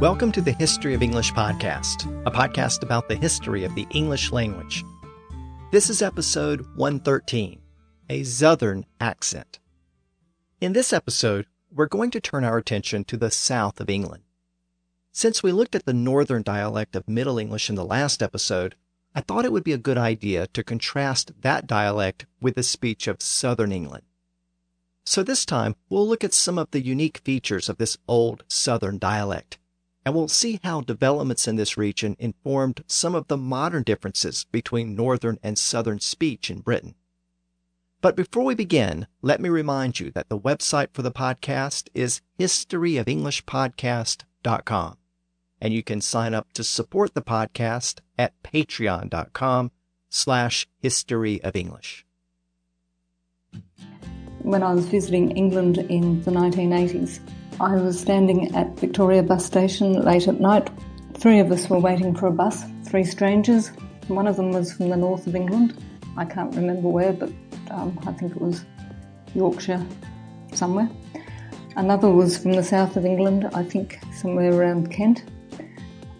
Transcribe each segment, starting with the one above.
Welcome to the History of English podcast, a podcast about the history of the English language. This is episode 113 A Zouthern Accent. In this episode, we're going to turn our attention to the south of England. Since we looked at the northern dialect of Middle English in the last episode, I thought it would be a good idea to contrast that dialect with the speech of southern England. So this time, we'll look at some of the unique features of this old southern dialect and we'll see how developments in this region informed some of the modern differences between northern and southern speech in Britain. But before we begin, let me remind you that the website for the podcast is historyofenglishpodcast.com, and you can sign up to support the podcast at patreon.com slash history of English. When I was visiting England in the 1980s, I was standing at Victoria bus station late at night. Three of us were waiting for a bus, three strangers. One of them was from the north of England. I can't remember where, but um, I think it was Yorkshire somewhere. Another was from the south of England, I think somewhere around Kent.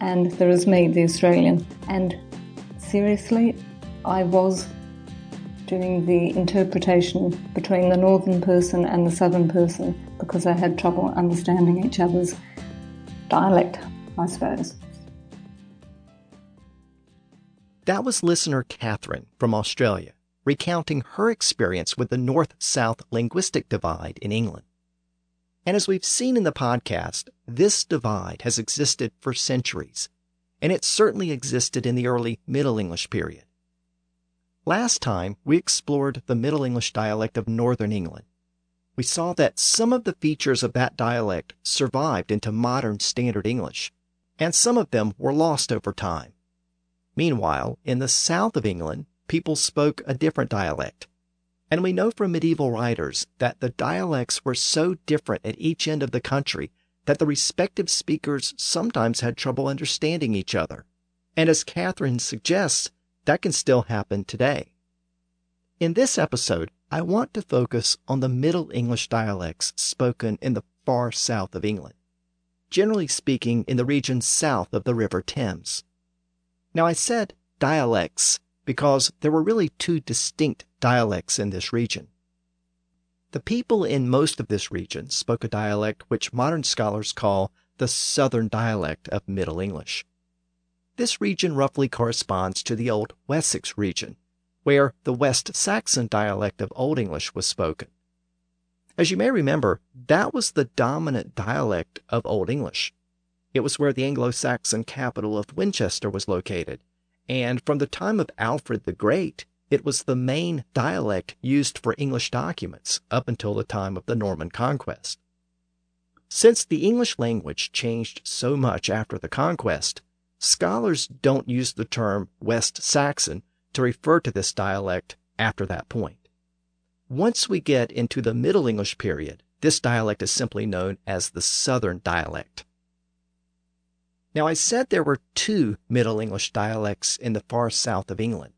And there was me, the Australian. And seriously, I was doing the interpretation between the northern person and the southern person because I had trouble understanding each other's dialect, I suppose. That was listener Catherine from Australia recounting her experience with the north south linguistic divide in England. And as we've seen in the podcast, this divide has existed for centuries, and it certainly existed in the early Middle English period. Last time, we explored the Middle English dialect of Northern England we saw that some of the features of that dialect survived into modern Standard English, and some of them were lost over time. Meanwhile, in the south of England, people spoke a different dialect. And we know from medieval writers that the dialects were so different at each end of the country that the respective speakers sometimes had trouble understanding each other. And as Catherine suggests, that can still happen today. In this episode, I want to focus on the Middle English dialects spoken in the far south of England, generally speaking in the region south of the River Thames. Now, I said dialects because there were really two distinct dialects in this region. The people in most of this region spoke a dialect which modern scholars call the Southern dialect of Middle English. This region roughly corresponds to the Old Wessex region, where the West Saxon dialect of Old English was spoken. As you may remember, that was the dominant dialect of Old English. It was where the Anglo Saxon capital of Winchester was located, and from the time of Alfred the Great, it was the main dialect used for English documents up until the time of the Norman conquest. Since the English language changed so much after the conquest, scholars don't use the term West Saxon to refer to this dialect after that point. Once we get into the Middle English period, this dialect is simply known as the Southern dialect. Now, I said there were two Middle English dialects in the far south of England.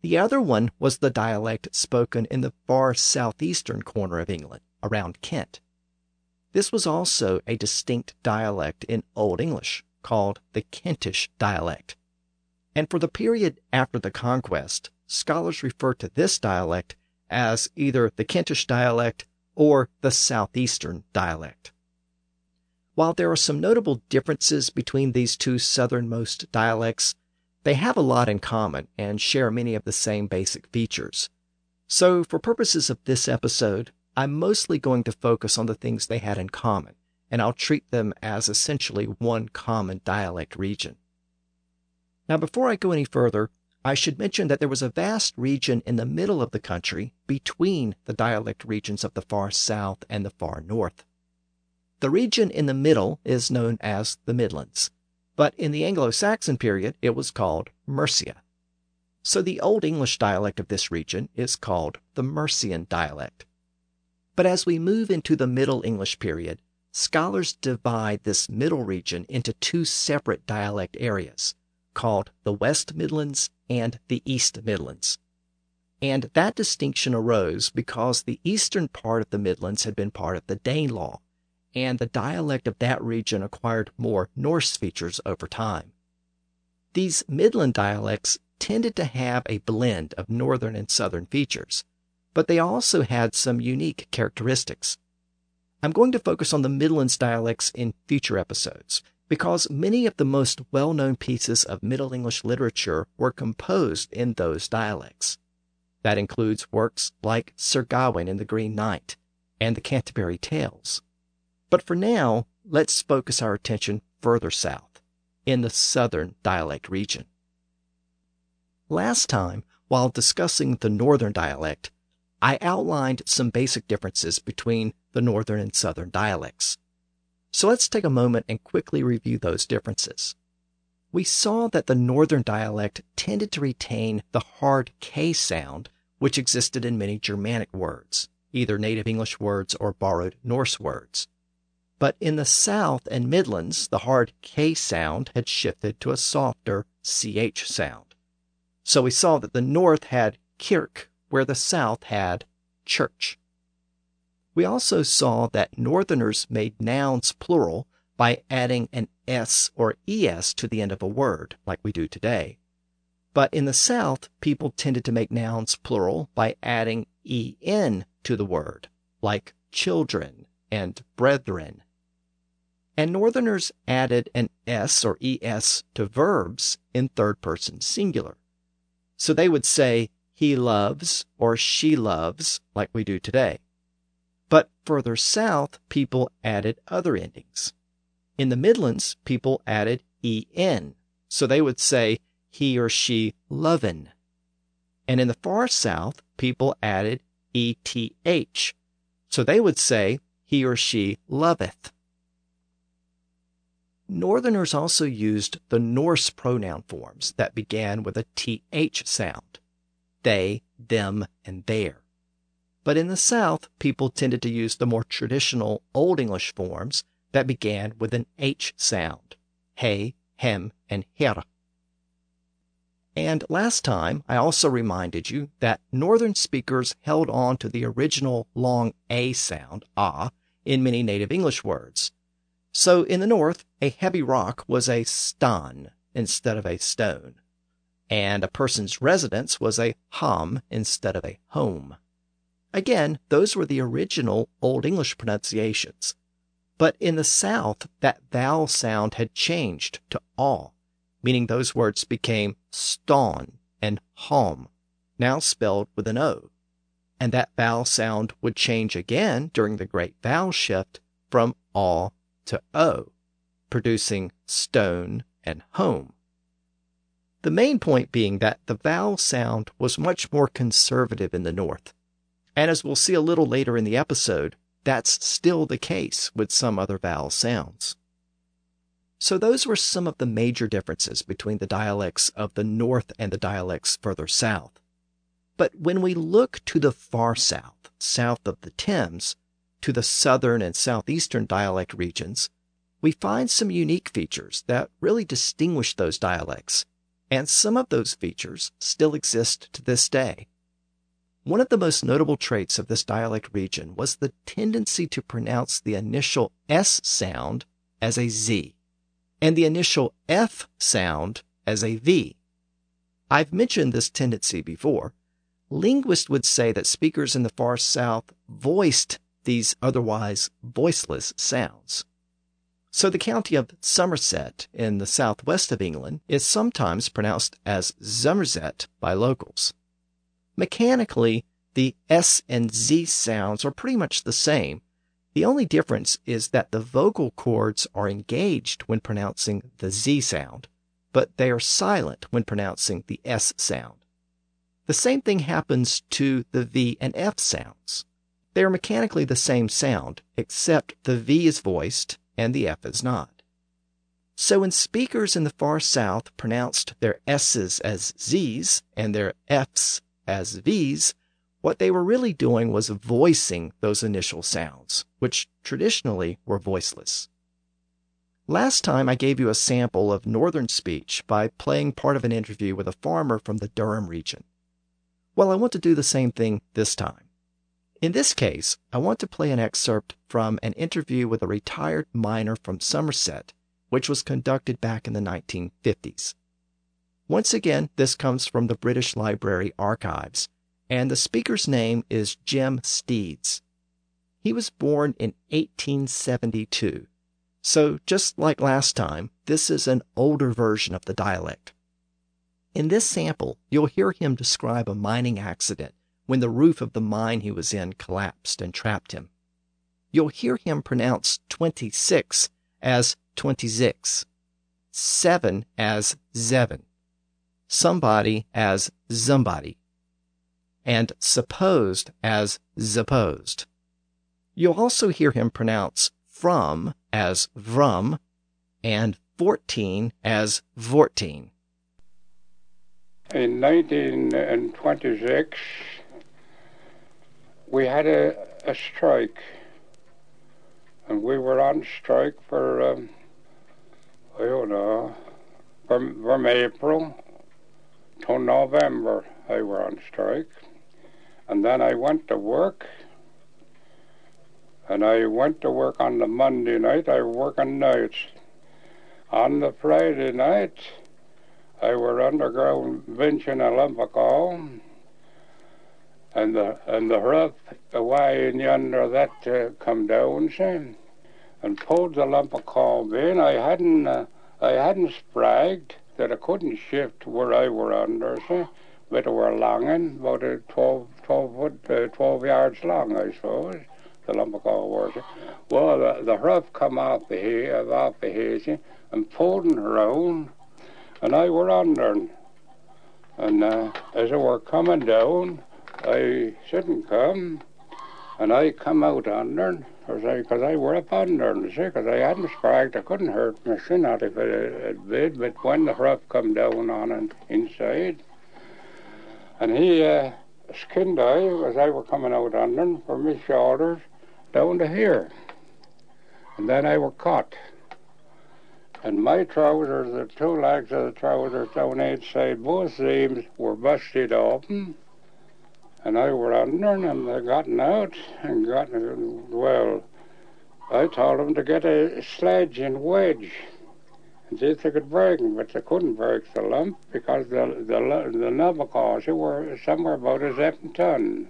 The other one was the dialect spoken in the far southeastern corner of England, around Kent. This was also a distinct dialect in Old English, called the Kentish dialect. And for the period after the conquest, scholars refer to this dialect as either the Kentish dialect or the southeastern dialect. While there are some notable differences between these two southernmost dialects, they have a lot in common and share many of the same basic features. So, for purposes of this episode, I'm mostly going to focus on the things they had in common, and I'll treat them as essentially one common dialect region. Now, before I go any further, I should mention that there was a vast region in the middle of the country between the dialect regions of the far south and the far north. The region in the middle is known as the Midlands, but in the Anglo Saxon period it was called Mercia. So the Old English dialect of this region is called the Mercian dialect. But as we move into the Middle English period, scholars divide this middle region into two separate dialect areas called the West Midlands and the East Midlands. And that distinction arose because the eastern part of the Midlands had been part of the Danelaw, and the dialect of that region acquired more Norse features over time. These Midland dialects tended to have a blend of northern and southern features, but they also had some unique characteristics. I'm going to focus on the Midlands dialects in future episodes because many of the most well known pieces of Middle English literature were composed in those dialects. That includes works like Sir Gawain and the Green Knight and the Canterbury Tales. But for now, let's focus our attention further south, in the southern dialect region. Last time, while discussing the northern dialect, I outlined some basic differences between the northern and southern dialects. So let's take a moment and quickly review those differences. We saw that the northern dialect tended to retain the hard K sound, which existed in many Germanic words, either native English words or borrowed Norse words. But in the South and Midlands, the hard K sound had shifted to a softer CH sound. So we saw that the North had kirk, where the South had church. We also saw that Northerners made nouns plural by adding an S or ES to the end of a word, like we do today. But in the South, people tended to make nouns plural by adding EN to the word, like children and brethren and Northerners added an S or ES to verbs in third person singular. So they would say, he loves or she loves, like we do today. Further south, people added other endings. In the Midlands, people added EN, so they would say, he or she lovin'. And in the far south, people added ETH, so they would say, he or she loveth. Northerners also used the Norse pronoun forms that began with a th sound they, them, and their. But in the South, people tended to use the more traditional Old English forms that began with an H sound he, hem, and her. And last time, I also reminded you that Northern speakers held on to the original long A sound, ah, in many native English words so in the north, a heavy rock was a stan instead of a stone, and a person's residence was a ham instead of a home. Again, those were the original Old English pronunciations. But in the South, that vowel sound had changed to aw, meaning those words became ston and hom, now spelled with an O. And that vowel sound would change again during the Great Vowel Shift from aw to O, producing stone and home. The main point being that the vowel sound was much more conservative in the North. And as we'll see a little later in the episode, that's still the case with some other vowel sounds. So those were some of the major differences between the dialects of the North and the dialects further south. But when we look to the far south, south of the Thames, to the southern and southeastern dialect regions, we find some unique features that really distinguish those dialects, and some of those features still exist to this day. One of the most notable traits of this dialect region was the tendency to pronounce the initial S sound as a Z and the initial F sound as a V. I've mentioned this tendency before. Linguists would say that speakers in the far south voiced these otherwise voiceless sounds. So the county of Somerset in the southwest of England is sometimes pronounced as Zomerset by locals. Mechanically, the S and Z sounds are pretty much the same. The only difference is that the vocal cords are engaged when pronouncing the Z sound, but they are silent when pronouncing the S sound. The same thing happens to the V and F sounds. They are mechanically the same sound, except the V is voiced and the F is not. So when speakers in the far south pronounced their S's as Z's and their F's as V's, what they were really doing was voicing those initial sounds, which traditionally were voiceless. Last time I gave you a sample of northern speech by playing part of an interview with a farmer from the Durham region. Well, I want to do the same thing this time. In this case, I want to play an excerpt from an interview with a retired miner from Somerset, which was conducted back in the 1950s. Once again, this comes from the British Library archives, and the speaker's name is Jim Steeds. He was born in 1872, so just like last time, this is an older version of the dialect. In this sample, you'll hear him describe a mining accident when the roof of the mine he was in collapsed and trapped him. You'll hear him pronounce 26 as 26, 7 as Zevin, somebody as somebody, and supposed as supposed. You'll also hear him pronounce from as vrum and 14 as vorteen. In 1926, we had a, a strike, and we were on strike for, um, I don't know, from, from April to November, I were on strike. And then I went to work and I went to work on the Monday night. I work on nights. On the Friday night, I were underground benching a lump of coal, and the and the roof away in yonder that uh, come down, see, and pulled the lump of coal in. I hadn't uh, I hadn't spragged that I couldn't shift where I were under, see, but it were longing about a 12, 12 foot, uh, 12 yards long, I suppose the Lumbercall was. Well, the, the come off the hay, off the hazy and pulled around, and I were under. And uh, as I were coming down, I shouldn't come, and I come out under, because I, cause I were up under, you see, because I hadn't spragged, I couldn't hurt my shin out if it, it did, but when the roof come down on it inside, and he uh, skinned I as I were coming out under from my shoulders down to here. And then I were caught. And my trousers, the two legs of the trousers down each side, both seams were busted open. And I were under and they gotten out and gotten, well, I told them to get a sledge and wedge and see if they could break them, but they couldn't break the lump because the the the Navajo were somewhere about a seven ton.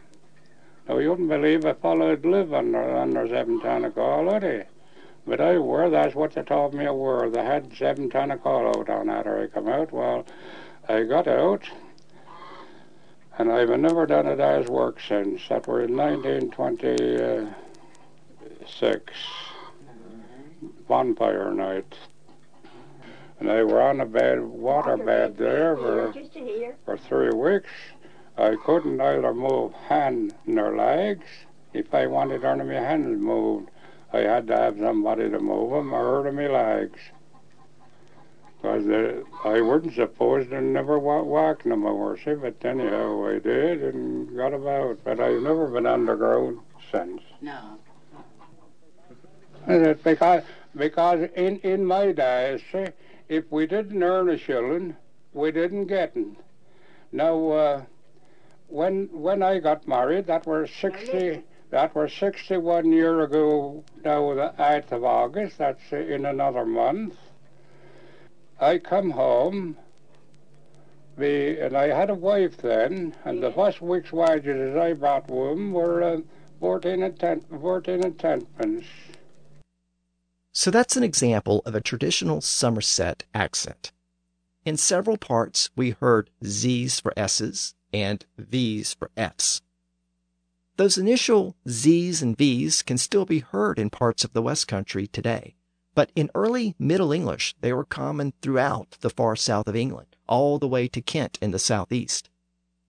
Now, you wouldn't believe a fellow'd live under, under seven ton of coal, would he? But I were, that's what they told me I were. They had seven ton of coal out on after I come out. Well, I got out, and I've never done a day's work since. That were in 1926, bonfire night. And I were on a bed, water bed there for, for three weeks. I couldn't either move hand nor legs. If I wanted any of my hands moved, I had to have somebody to move them or hurt my legs. Because I wasn't supposed to never walk, walk no more, see, but anyhow, I did and got about. But I've never been underground since. No. Because, because in, in my days, see, if we didn't earn a shilling, we didn't get it. Now, uh, when when I got married, that was sixty. That was sixty-one year ago. Now the eighth of August. That's in another month. I come home. The, and I had a wife then, and the first week's wages I brought home were uh, fourteen and ten, fourteen and tenpence. So that's an example of a traditional Somerset accent. In several parts, we heard Z's for S's, and V's for F's. Those initial Z's and V's can still be heard in parts of the West Country today, but in early Middle English they were common throughout the far south of England, all the way to Kent in the southeast.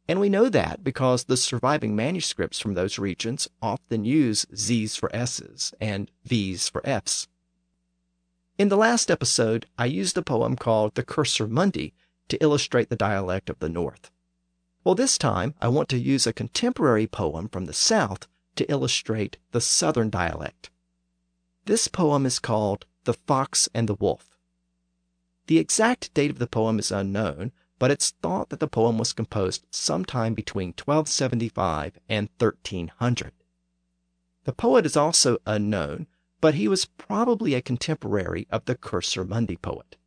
And we know that because the surviving manuscripts from those regions often use Z's for S's and V's for F's. In the last episode, I used a poem called The Cursor Mundi to illustrate the dialect of the North. Well, this time I want to use a contemporary poem from the South to illustrate the Southern dialect. This poem is called The Fox and the Wolf. The exact date of the poem is unknown, but it's thought that the poem was composed sometime between 1275 and 1300. The poet is also unknown, but he was probably a contemporary of the Cursor Mundi poet.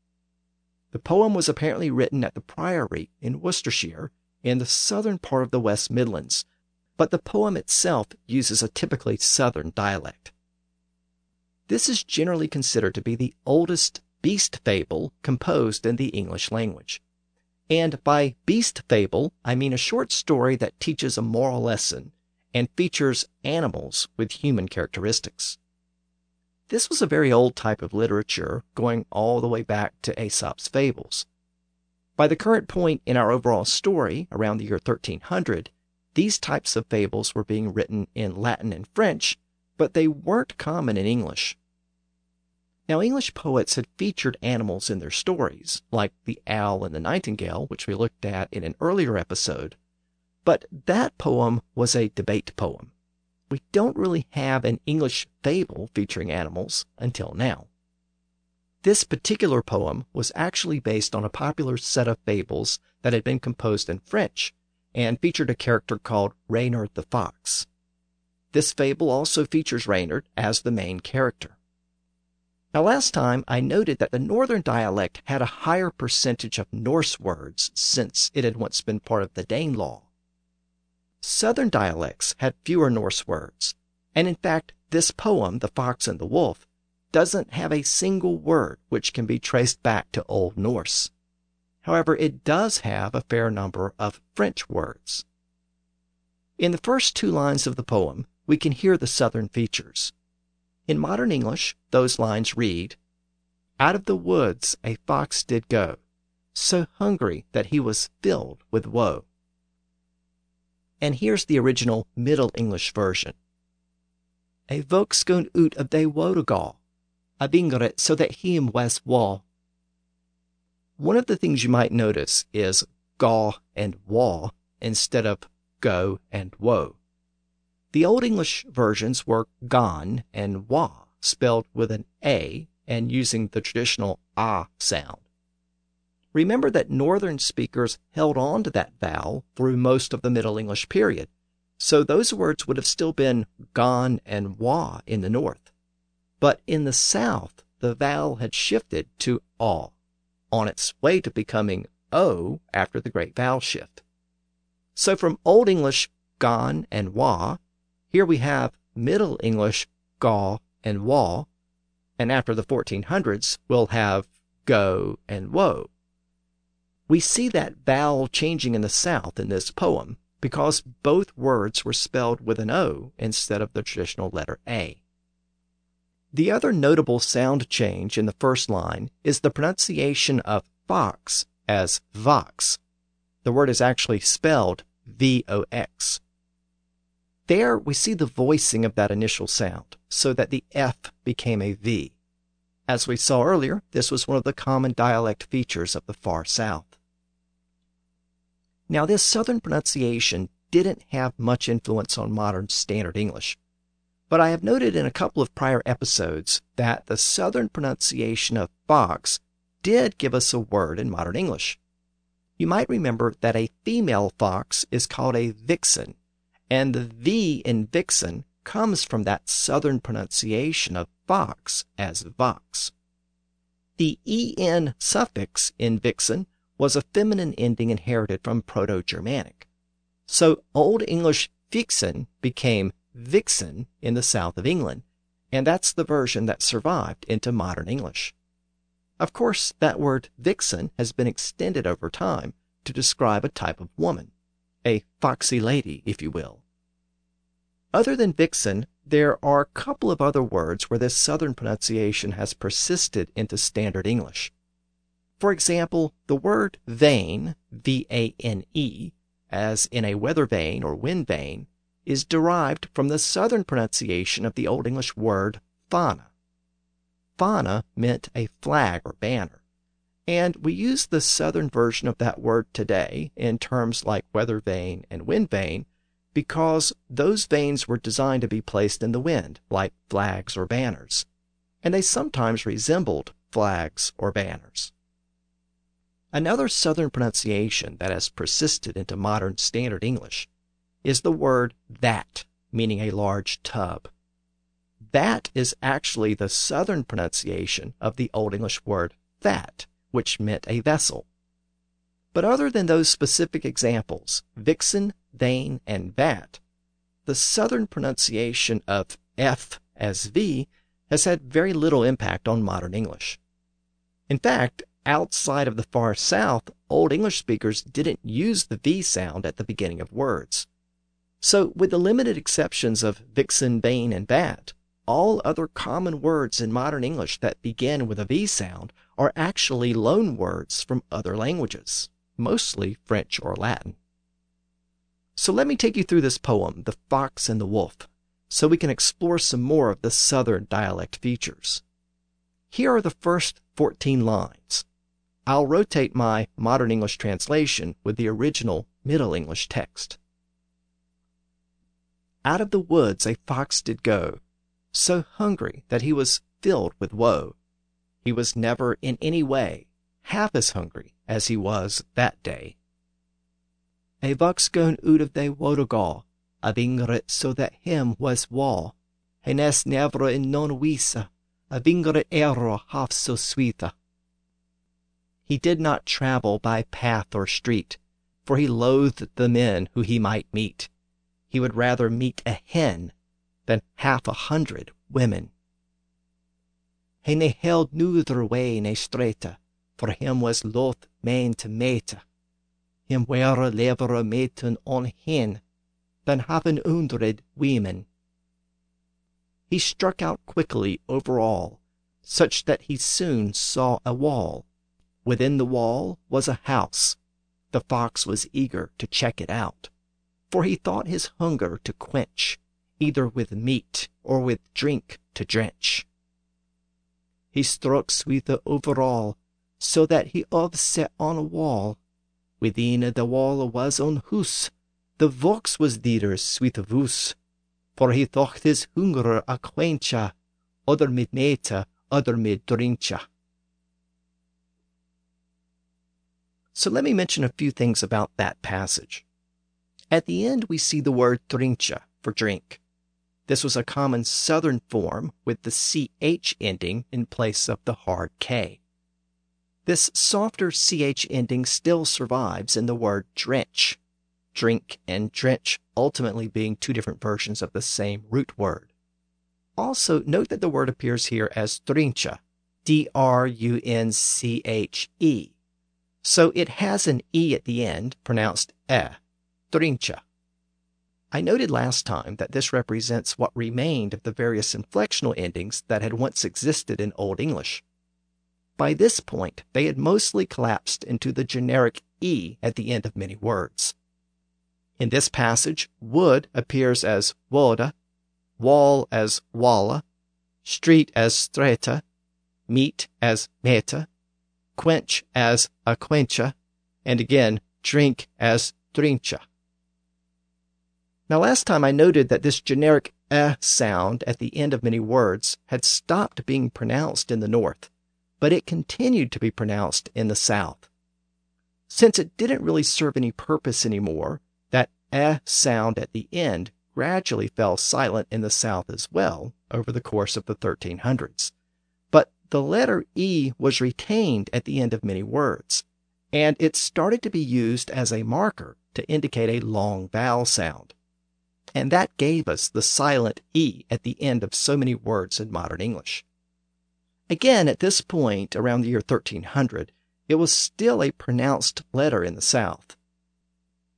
The poem was apparently written at the Priory in Worcestershire, in the southern part of the West Midlands, but the poem itself uses a typically southern dialect. This is generally considered to be the oldest beast fable composed in the English language. And by beast fable, I mean a short story that teaches a moral lesson and features animals with human characteristics. This was a very old type of literature, going all the way back to Aesop's fables. By the current point in our overall story, around the year 1300, these types of fables were being written in Latin and French, but they weren't common in English. Now, English poets had featured animals in their stories, like the owl and the nightingale, which we looked at in an earlier episode. But that poem was a debate poem. We don't really have an English fable featuring animals until now. This particular poem was actually based on a popular set of fables that had been composed in French and featured a character called Reynard the Fox. This fable also features Reynard as the main character. Now, last time I noted that the northern dialect had a higher percentage of Norse words since it had once been part of the Danelaw. Southern dialects had fewer Norse words, and in fact, this poem, The Fox and the Wolf, doesn't have a single word which can be traced back to Old Norse. However, it does have a fair number of French words. In the first two lines of the poem, we can hear the southern features. In modern English, those lines read, Out of the woods a fox did go, so hungry that he was filled with woe. And here's the original Middle English version. A volk skoon ut of de wodegal, a bingeret so that he him was wall. One of the things you might notice is gaw and waw instead of go and woe. The Old English versions were gone and wa, spelled with an A and using the traditional ah sound. Remember that Northern speakers held on to that vowel through most of the Middle English period, so those words would have still been gone and wa in the North. But in the South, the vowel had shifted to aw, on its way to becoming o after the great vowel shift. So from Old English gone and wa here we have Middle English gaw and Wall, and after the 1400s, we'll have go and woe. We see that vowel changing in the South in this poem because both words were spelled with an O instead of the traditional letter A. The other notable sound change in the first line is the pronunciation of fox as vox. The word is actually spelled V O X. There we see the voicing of that initial sound so that the F became a V. As we saw earlier, this was one of the common dialect features of the far south. Now, this southern pronunciation didn't have much influence on modern standard English, but I have noted in a couple of prior episodes that the southern pronunciation of fox did give us a word in modern English. You might remember that a female fox is called a vixen and the V in vixen comes from that southern pronunciation of fox as vox. The en suffix in vixen was a feminine ending inherited from Proto Germanic. So Old English vixen became vixen in the south of England, and that's the version that survived into modern English. Of course, that word vixen has been extended over time to describe a type of woman a foxy lady, if you will. Other than vixen, there are a couple of other words where this southern pronunciation has persisted into standard English. For example, the word vane, V A N E, as in a weather vane or wind vane, is derived from the southern pronunciation of the Old English word fana. Fana meant a flag or banner. And we use the southern version of that word today in terms like weather vane and wind vane because those vanes were designed to be placed in the wind, like flags or banners. And they sometimes resembled flags or banners. Another southern pronunciation vat has persisted into modern standard English is the word vat, meaning a large tub. that is actually the southern pronunciation of the Old English word that, which meant a vessel. But other than those specific examples, vixen, vane, and vat, the southern pronunciation of F as V has had very little impact on modern English. In fact, outside of the far south, Old English speakers didn't use the V sound at the beginning of words. So, with the limited exceptions of vixen, vane, and vat, all other common words in modern English that begin with a V sound are actually loan words from other languages, mostly French or Latin. So let me take you through this poem, The Fox and the Wolf, so we can explore some more of the Southern dialect features. Here are the first 14 lines. I'll rotate my modern English translation with the original Middle English text. Out of the woods a fox did go, so hungry that he was filled with woe. He was never in any way half as hungry as he was that day. A vox gone out of the wodogal, a vingret so that him was wall, henes never in non wisa, a vingret error half so sweeta. He did not travel by path or street, for he loathed the men who he might meet. He would rather meet a hen than half a hundred women. He ne held neither way ne straighter, for him was loth man to mate. Him were a lever maten on hen than half an hundred women. He struck out quickly over all, such that he soon saw a wall. Within the wall was a house. The fox was eager to check it out, for he thought his hunger to quench, either with meat or with drink to drench. He struck Sweetha over all, so that he offset on a wall. Within the wall was on house, the vox was deeder Sweetha voos, for he thought his hunger a quencha, other mid meta, other mid drincha. So let me mention a few things about that passage. At the end, we see the word trincha for drink. This was a common Southern form with the CH ending in place of the hard K. This softer CH ending still survives in the word drench, drink and drench ultimately being two different versions of the same root word. Also, note that the word appears here as trincha, D R U N C H E. So it has an E at the end, pronounced eh, trincha. I noted last time that this represents what remained of the various inflectional endings that had once existed in Old English. By this point, they had mostly collapsed into the generic E at the end of many words. In this passage, wood appears as woda, wall as walla, street as streta, meat as meta, quench as aquencha, and again, drink as drincha. Now, last time I noted that this generic eh sound at the end of many words had stopped being pronounced in the North, but it continued to be pronounced in the South. Since it didn't really serve any purpose anymore, that eh sound at the end gradually fell silent in the South as well over the course of the 1300s. But the letter E was retained at the end of many words, and it started to be used as a marker to indicate a long vowel sound and that gave us the silent E at the end of so many words in modern English. Again, at this point, around the year 1300, it was still a pronounced letter in the South.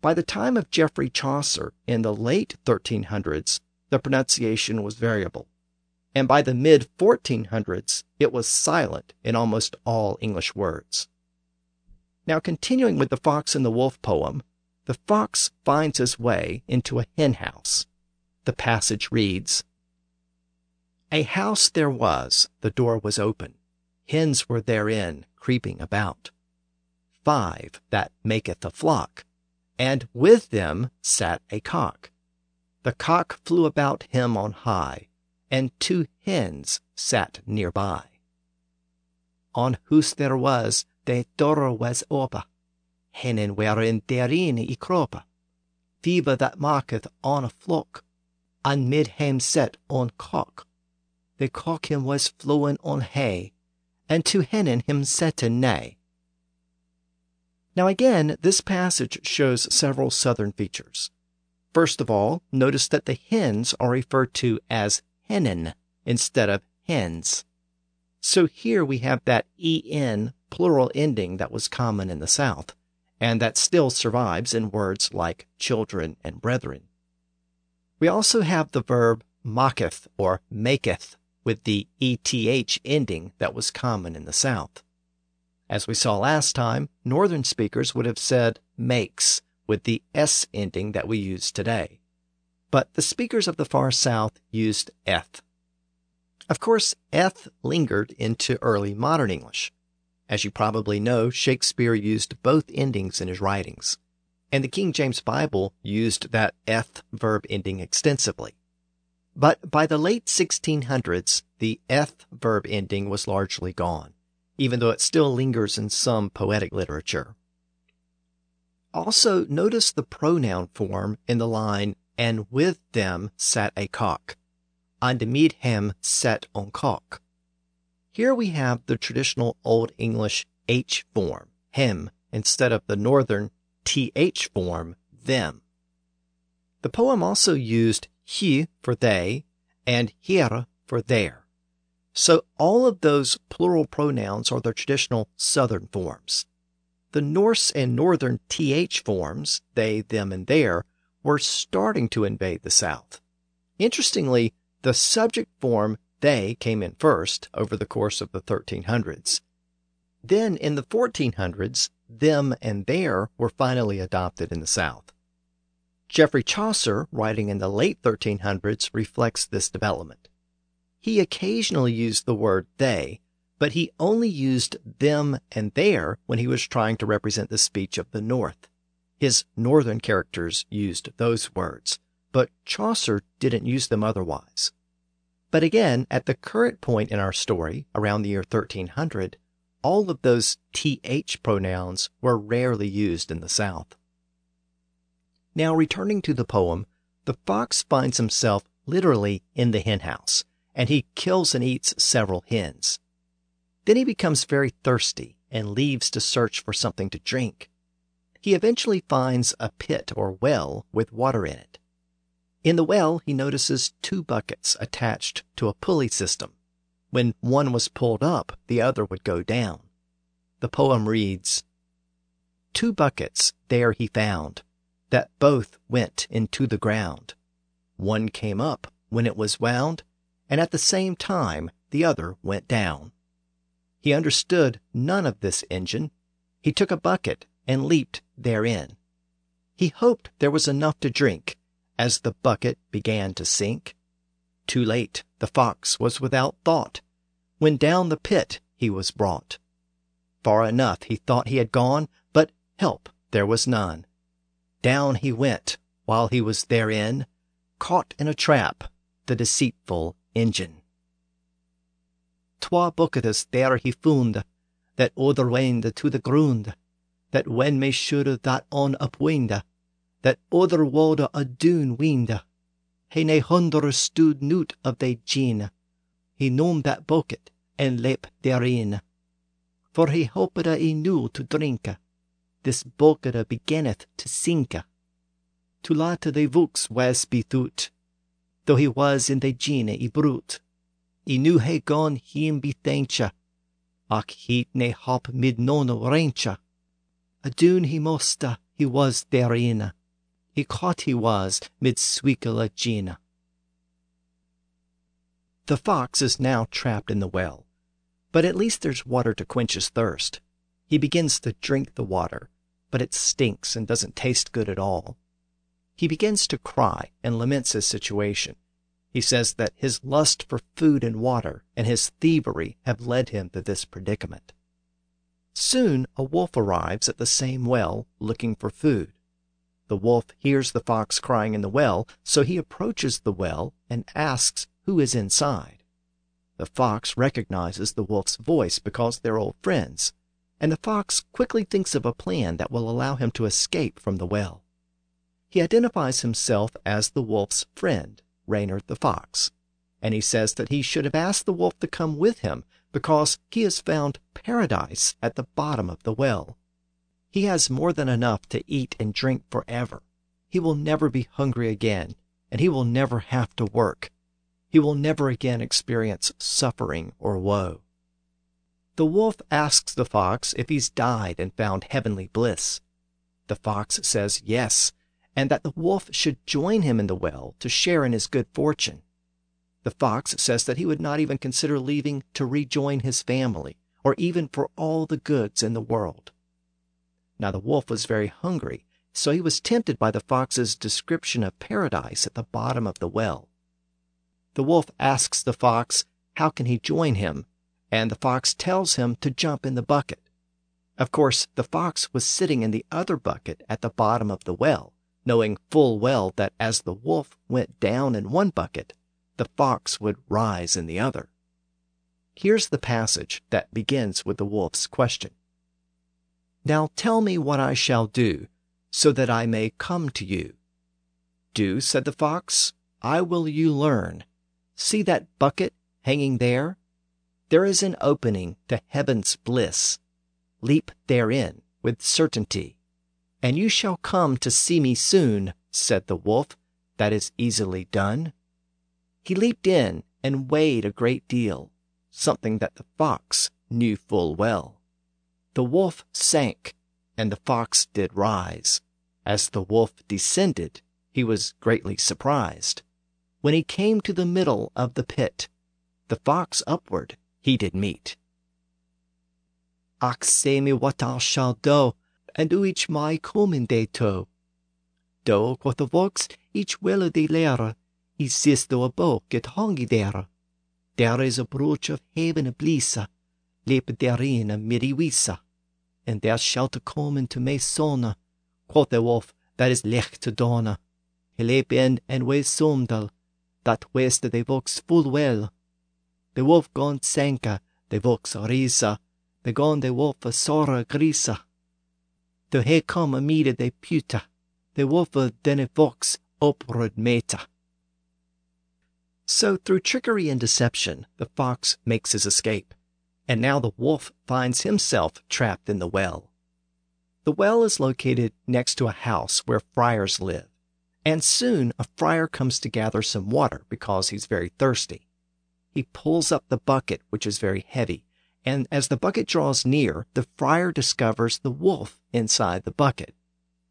By the time of Geoffrey Chaucer in the late 1300s, the pronunciation was variable, and by the mid 1400s, it was silent in almost all English words. Now, continuing with the Fox and the Wolf poem, the fox finds his way into a hen house. The passage reads A house there was, the door was open, hens were therein creeping about. Five that maketh a flock, and with them sat a cock. The cock flew about him on high, and two hens sat near by. On whose there was, the door was open Hennen wherein therein i kropa. Fever that marketh on a flock, and mid him set on cock. the cock him was flowing on hay, and to hennen him setting nay. Now again, this passage shows several southern features. First of all, notice that the hens are referred to as hennen instead of hens. So here we have that en plural ending that was common in the South, and that still survives in words like children and brethren. We also have the verb mocketh or maketh with the eth ending that was common in the South. As we saw last time, Northern speakers would have said makes with the s ending that we use today. But the speakers of the far South used eth. Of course, eth lingered into early modern English. As you probably know, Shakespeare used both endings in his writings, and the King James Bible used that eth verb ending extensively. But by the late 1600s, the eth verb ending was largely gone, even though it still lingers in some poetic literature. Also, notice the pronoun form in the line, and with them sat a cock and med him sat on cock. Here we have the traditional Old English H form, him, instead of the Northern TH form, them. The poem also used he for they and here for there. So all of those plural pronouns are the traditional Southern forms. The Norse and Northern TH forms, they, them, and their, were starting to invade the South. Interestingly, the subject form they came in first over the course of the 1300s. Then in the 1400s, them and their were finally adopted in the South. Geoffrey Chaucer, writing in the late 1300s, reflects this development. He occasionally used the word they, but he only used them and their when he was trying to represent the speech of the North. His northern characters used those words but Chaucer didn't use them otherwise. But again, at the current point in our story, around the year 1300, all of those th pronouns were rarely used in the South. Now, returning to the poem, the fox finds himself literally in the henhouse, and he kills and eats several hens. Then he becomes very thirsty and leaves to search for something to drink. He eventually finds a pit or well with water in it. In the well, he notices two buckets attached to a pulley system. When one was pulled up, the other would go down. The poem reads Two buckets there he found, that both went into the ground. One came up when it was wound, and at the same time the other went down. He understood none of this engine. He took a bucket and leaped therein. He hoped there was enough to drink, as the bucket began to sink. Too late, the fox was without thought, when down the pit he was brought. Far enough he thought he had gone, but help there was none. Down he went, while he was therein, caught in a trap, the deceitful engine. Twa bucketes there he found, that overwend to the ground, that when me should that on upwind, that other woda a wind. He nae understood noot of they gene. He nom that bucket and leap therein. For he hoped he knew to drink. This bucket beginneth to sink. To lat they vooks was bethut, though he was in the gene i brute. He knew he gone him bethancha, ach he ne hop mid nono rancha. A doon he musta, he was therein he caught he was mid sweekala gina. The fox is now trapped in the well, but at least there's water to quench his thirst. He begins to drink the water, but it stinks and doesn't taste good at all. He begins to cry and laments his situation. He says that his lust for food and water and his thievery have led him to this predicament. Soon a wolf arrives at the same well looking for food. The wolf hears the fox crying in the well, so he approaches the well and asks who is inside. The fox recognizes the wolf's voice because they're old friends, and the fox quickly thinks of a plan that will allow him to escape from the well. He identifies himself as the wolf's friend, Reynard the fox. and he says that he should have asked the wolf to come with him because he has found paradise at the bottom of the well. He has more than enough to eat and drink forever. He will never be hungry again, and he will never have to work. He will never again experience suffering or woe. The wolf asks the fox if he's died and found heavenly bliss. The fox says yes, and that the wolf should join him in the well to share in his good fortune. The fox says that he would not even consider leaving to rejoin his family, or even for all the goods in the world. Now the wolf was very hungry, so he was tempted by the fox's description of paradise at the bottom of the well. The wolf asks the fox how can he join him, and the fox tells him to jump in the bucket. Of course, the fox was sitting in the other bucket at the bottom of the well, knowing full well that as the wolf went down in one bucket, the fox would rise in the other. Here's the passage that begins with the wolf's question Now tell me what I shall do, so that I may come to you. Do, said the fox, I will you learn. See that bucket hanging there? There is an opening to heaven's bliss. Leap therein with certainty. And you shall come to see me soon, said the wolf. That is easily done. He leaped in and weighed a great deal, something that the fox knew full well. The wolf sank, and the fox did rise. As the wolf descended, he was greatly surprised. When he came to the middle of the pit, the fox upward he did meet. Ach, say me what I shall do, and my coming day to. Do, quoth the fox, each will de lere, He sister a book get hongy there. There is a brooch of heaven a blisa, leap therein a midi wisa. And there shalt come into me sona, quoth the wolf, that is lech to dona. He leap in and way sumdal, that west de vox full well. The wolf gone senka, the vox risa, the gone the wolf a sora grisa. The he come a mide de puta, the wolf a dene vox oprud meta. So, through trickery and deception, the fox makes his escape, and now the wolf finds himself trapped in the well. The well is located next to a house where friars live, and soon a friar comes to gather some water because he's very thirsty. He pulls up the bucket, which is very heavy, and as the bucket draws near, the friar discovers the wolf inside the bucket.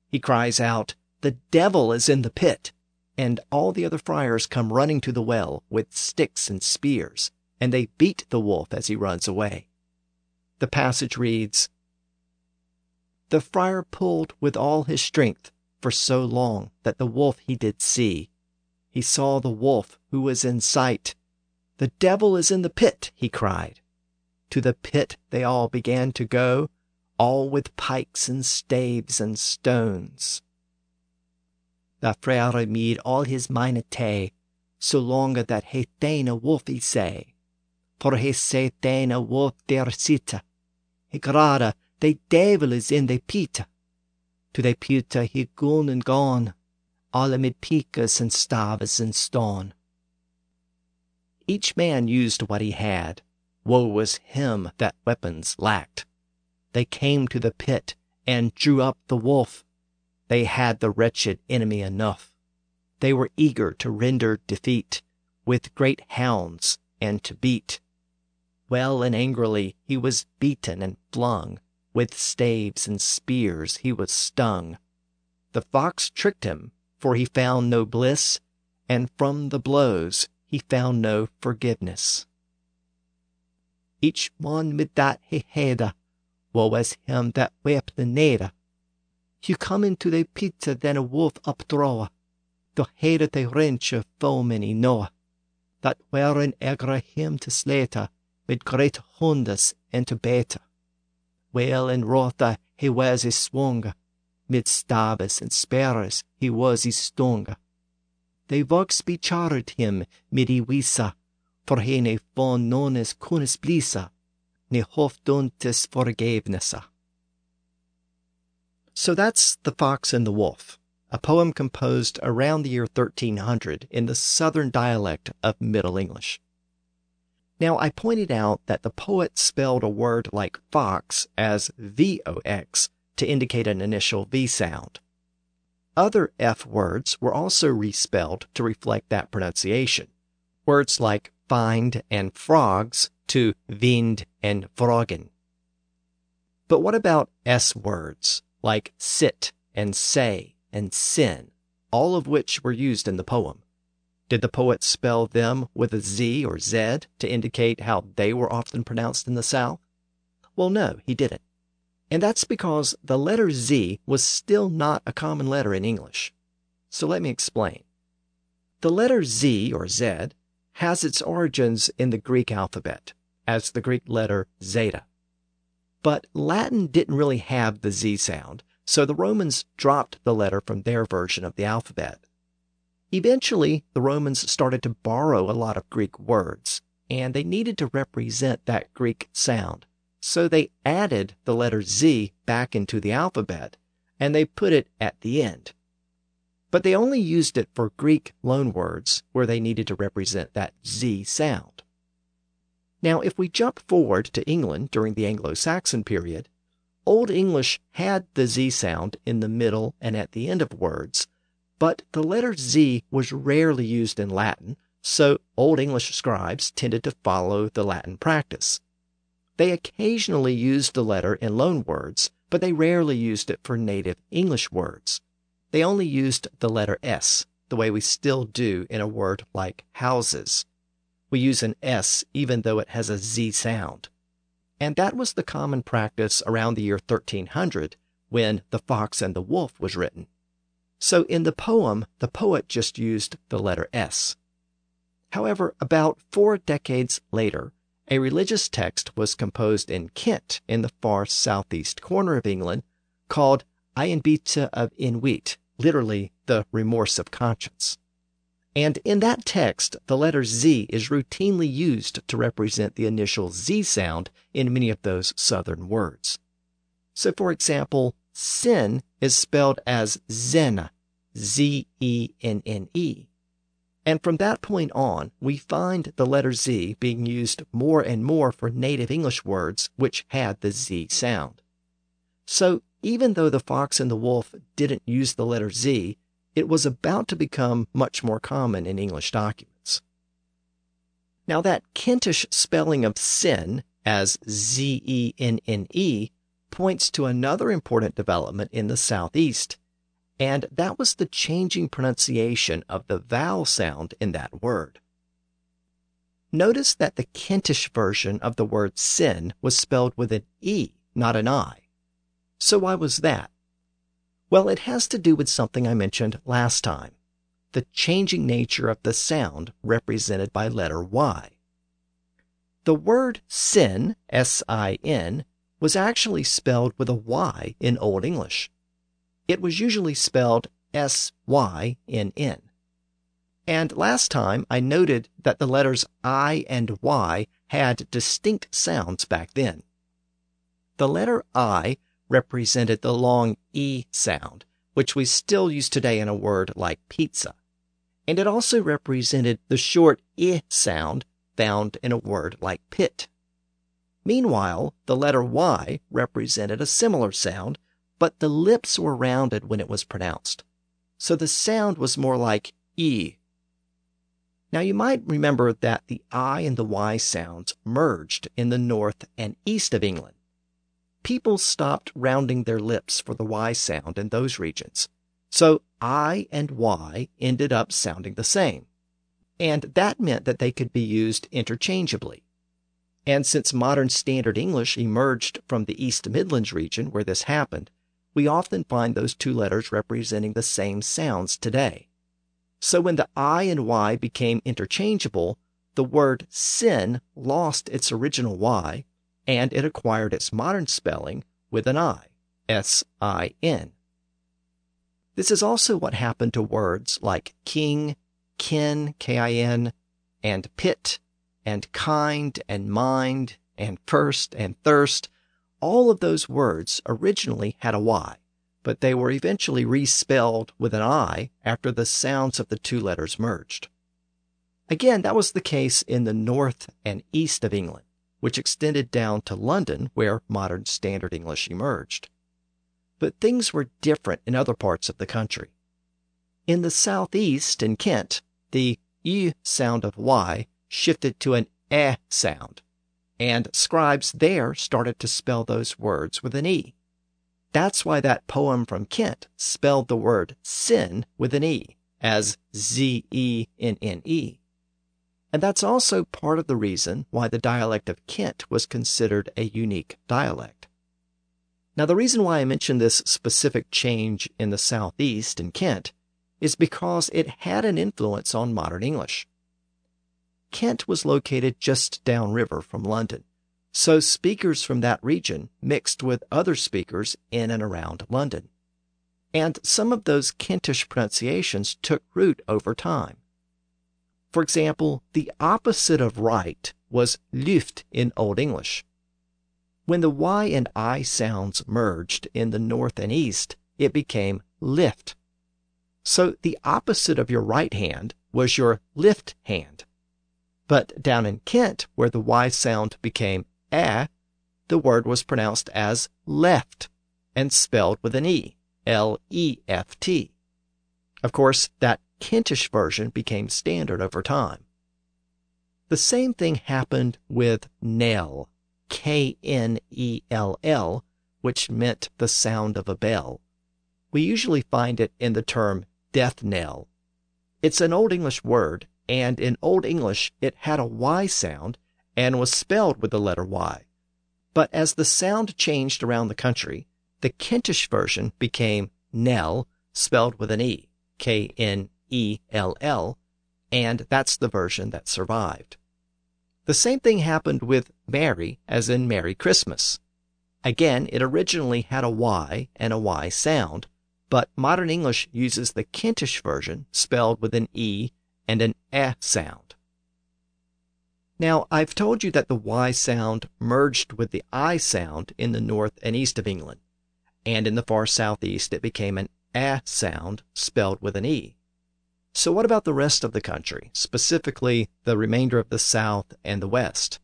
He cries out, The devil is in the pit! and all the other friars come running to the well with sticks and spears, and they beat the wolf as he runs away. The passage reads The friar pulled with all his strength for so long that the wolf he did see. He saw the wolf who was in sight. The devil is in the pit, he cried. To the pit they all began to go, all with pikes and staves and stones. The frere made all his mine tay, so long that he ta'en a wolf he say. For he say ta'en a wolf der sita. He grada, the devil is in the pita. To the pita he gone and gone, all amid picas and staves and stone. Each man used what he had. Woe was him that weapons lacked. They came to the pit and drew up the wolf they had the wretched enemy enough. They were eager to render defeat with great hounds and to beat. Well and angrily he was beaten and flung. With staves and spears he was stung. The fox tricked him, for he found no bliss, and from the blows he found no forgiveness. Each one with that he had, woe was him that wept the nada. You come into the pizza than a wolf updraw. The head of the wrench of foemen he know. That were an egra him to slater, with great hundas and to better. Well and rotha he was his swung, mid staves and spears he was his stung. They vox becharred him midi wisa, for he ne fon nones kunis blisa, ne hof forgivenessa. So that's the fox and the wolf. a poem composed around the year 1300 in the southern dialect of Middle English. Now, I pointed out that the poet spelled a word like fox as VOX to indicate an initial V sound. Other F words were also respelled to reflect that pronunciation. Words like find and frogs to vind and vrogen. But what about S words like sit and say and sin, all of which were used in the poem? Did the poet spell them with a Z or Z to indicate how they were often pronounced in the South? Well, no, he didn't. And that's because the letter Z was still not a common letter in English. So let me explain. The letter Z or Z has its origins in the Greek alphabet as the Greek letter zeta. But Latin didn't really have the Z sound, so the Romans dropped the letter from their version of the alphabet. Eventually, the Romans started to borrow a lot of Greek words, and they needed to represent that Greek sound. So they added the letter Z back into the alphabet, and they put it at the end. But they only used it for Greek loanwords where they needed to represent that Z sound. Now, if we jump forward to England during the Anglo Saxon period, Old English had the Z sound in the middle and at the end of words, but the letter Z was rarely used in Latin, so Old English scribes tended to follow the Latin practice. They occasionally used the letter in loan words, but they rarely used it for native English words. They only used the letter S, the way we still do in a word like houses. We use an S even though it has a Z sound. And that was the common practice around the year 1300 when The Fox and the Wolf was written. So in the poem, the poet just used the letter S. However, about four decades later, a religious text was composed in Kent in the far southeast corner of England called Ayenbite of Inwit, literally the remorse of conscience. And in that text, the letter Z is routinely used to represent the initial Z sound in many of those southern words. So, for example, sin is spelled as Zenne, Z E N N E. And from that point on, we find the letter Z being used more and more for native English words which had the Z sound. So, even though the fox and the wolf didn't use the letter Z, it was about to become much more common in English documents. Now, that Kentish spelling of sin as Z E N N E points to another important development in the Southeast, and that was the changing pronunciation of the vowel sound in that word. Notice that the Kentish version of the word sin was spelled with an E, not an I. So why was that? Well, it has to do with something I mentioned last time the changing nature of the sound represented by letter Y. The word sin, S I N, was actually spelled with a Y in Old English. It was usually spelled S Y N N. And last time I noted that the letters I and Y had distinct sounds back then. The letter I represented the long E sound, which we still use today in a word like pizza. And it also represented the short I sound found in a word like pit. Meanwhile, the letter Y represented a similar sound, but the lips were rounded when it was pronounced. So the sound was more like E. Now you might remember that the I and the Y sounds merged in the north and east of England. People stopped rounding their lips for the Y sound in those regions. So I and Y ended up sounding the same. And that meant that they could be used interchangeably. And since modern Standard English emerged from the East Midlands region where this happened, we often find those two letters representing the same sounds today. So when the I and Y became interchangeable, the word sin lost its original Y and it acquired its modern spelling with an I, S I N. This is also what happened to words like king, kin, K I N, and pit, and kind and mind and first and thirst, all of those words originally had a Y, but they were eventually respelled with an I after the sounds of the two letters merged. Again, that was the case in the north and east of England, which extended down to London, where modern Standard English emerged. But things were different in other parts of the country. In the southeast, in Kent, the E sound of Y shifted to an E sound, and scribes there started to spell those words with an E. That's why that poem from Kent spelled the word sin with an E, as Z E N N E. And that's also part of the reason why the dialect of Kent was considered a unique dialect. Now, the reason why I mention this specific change in the Southeast in Kent is because it had an influence on modern English. Kent was located just downriver from London, so speakers from that region mixed with other speakers in and around London. And some of those Kentish pronunciations took root over time. For example, the opposite of right was lyft in Old English. When the Y and I sounds merged in the north and east, it became lift. So the opposite of your right hand was your lift hand. But down in Kent, where the Y sound became eh, the word was pronounced as left and spelled with an E, L E F T. Of course, that Kentish version became standard over time. The same thing happened with knell, K N E L L, which meant the sound of a bell. We usually find it in the term death knell. It's an Old English word, and in Old English it had a Y sound and was spelled with the letter Y. But as the sound changed around the country, the Kentish version became knell, spelled with an E, K N E L L, and that's the version that survived. The same thing happened with merry, as in Merry Christmas. Again, it originally had a Y and a Y sound, but modern English uses the Kentish version spelled with an E and an E sound. Now, I've told you that the Y sound merged with the I sound in the north and east of England, and in the far southeast it became an A sound spelled with an E. So, what about the rest of the country, specifically the remainder of the South and the West?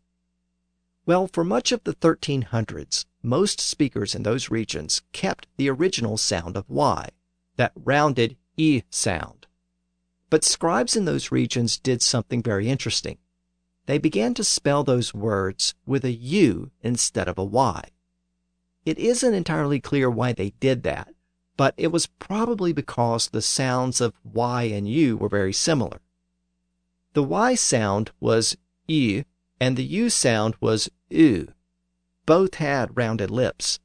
Well, for much of the 1300s, most speakers in those regions kept the original sound of Y, that rounded E sound. But scribes in those regions did something very interesting. They began to spell those words with a U instead of a Y. It isn't entirely clear why they did that, but it was probably because the sounds of Y and U were very similar. The Y sound was U and the U sound was U. Both had rounded lips.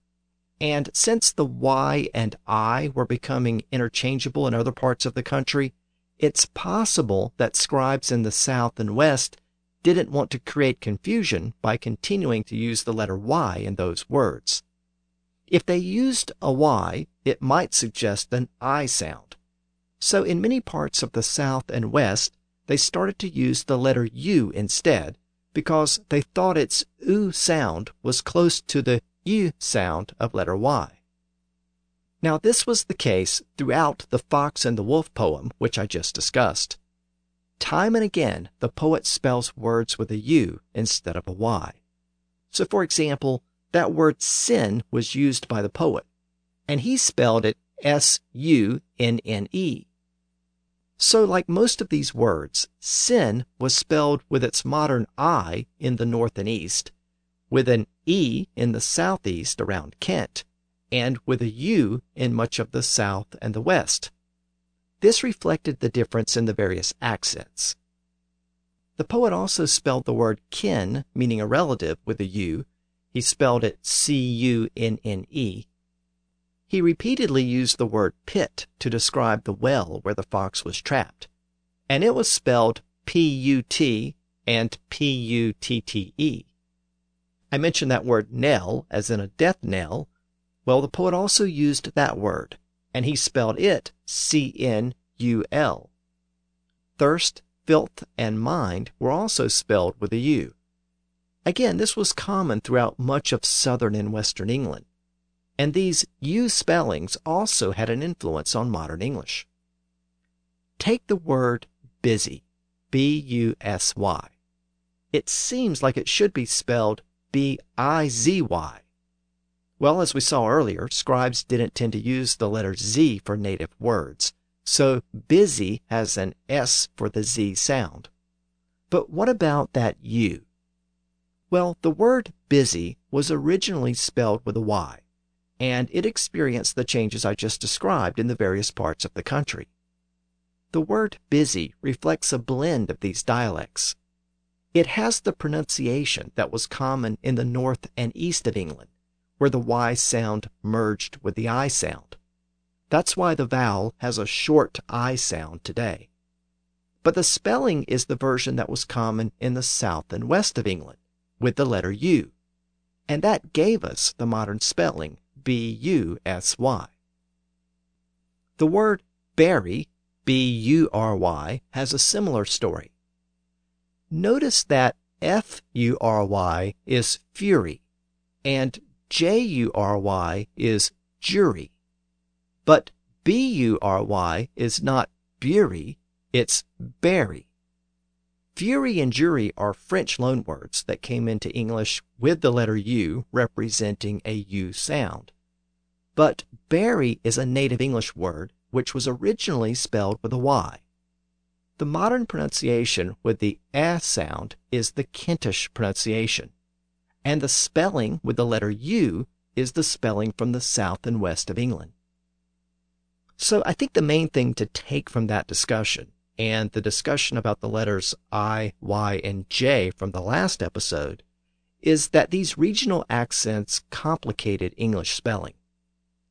And since the Y and I were becoming interchangeable in other parts of the country, it's possible that scribes in the South and West didn't want to create confusion by continuing to use the letter Y in those words. If they used a Y, it might suggest an I sound. So in many parts of the South and West, they started to use the letter U instead because they thought its U sound was close to the U sound of letter Y. Now, this was the case throughout the Fox and the Wolf poem, which I just discussed. Time and again, the poet spells words with a U instead of a Y. So, for example, that word sin was used by the poet, and he spelled it S U N N E. So, like most of these words, sin was spelled with its modern I in the north and east, with an E in the southeast around Kent, and with a U in much of the south and the west. This reflected the difference in the various accents. The poet also spelled the word kin, meaning a relative, with a U, he spelled it C U N N E. He repeatedly used the word pit to describe the well where the fox was trapped, and it was spelled P U T and P U T T E. I mentioned that word knell as in a death knell. Well, the poet also used that word, and he spelled it C N U L. Thirst, filth, and mind were also spelled with a U. Again, this was common throughout much of southern and western England. and these U spellings also had an influence on modern English. Take the word busy, B U S Y. It seems like it should be spelled B I Z Y. Well, as we saw earlier, scribes didn't tend to use the letter Z for native words, so busy has an S for the Z sound. But what about that U? Well, the word busy was originally spelled with a Y, and it experienced the changes I just described in the various parts of the country. The word busy reflects a blend of these dialects. It has the pronunciation that was common in the north and east of England, where the Y sound merged with the I sound. That's why the vowel has a short I sound today. But the spelling is the version that was common in the south and west of England, with the letter U. And that gave us the modern spelling B U S Y. The word bury, B U R Y, has a similar story. Notice that F U R Y is fury and J U R Y is jury. But B U R Y is not bury, it's bury. Fury and jury are French loanwords that came into English with the letter U representing a U sound. But bury is a native English word which was originally spelled with a Y. The modern pronunciation with the a sound is the Kentish pronunciation, and the spelling with the letter U is the spelling from the south and west of England. So I think the main thing to take from that discussion and the discussion about the letters I, Y, and J from the last episode is that these regional accents complicated English spelling.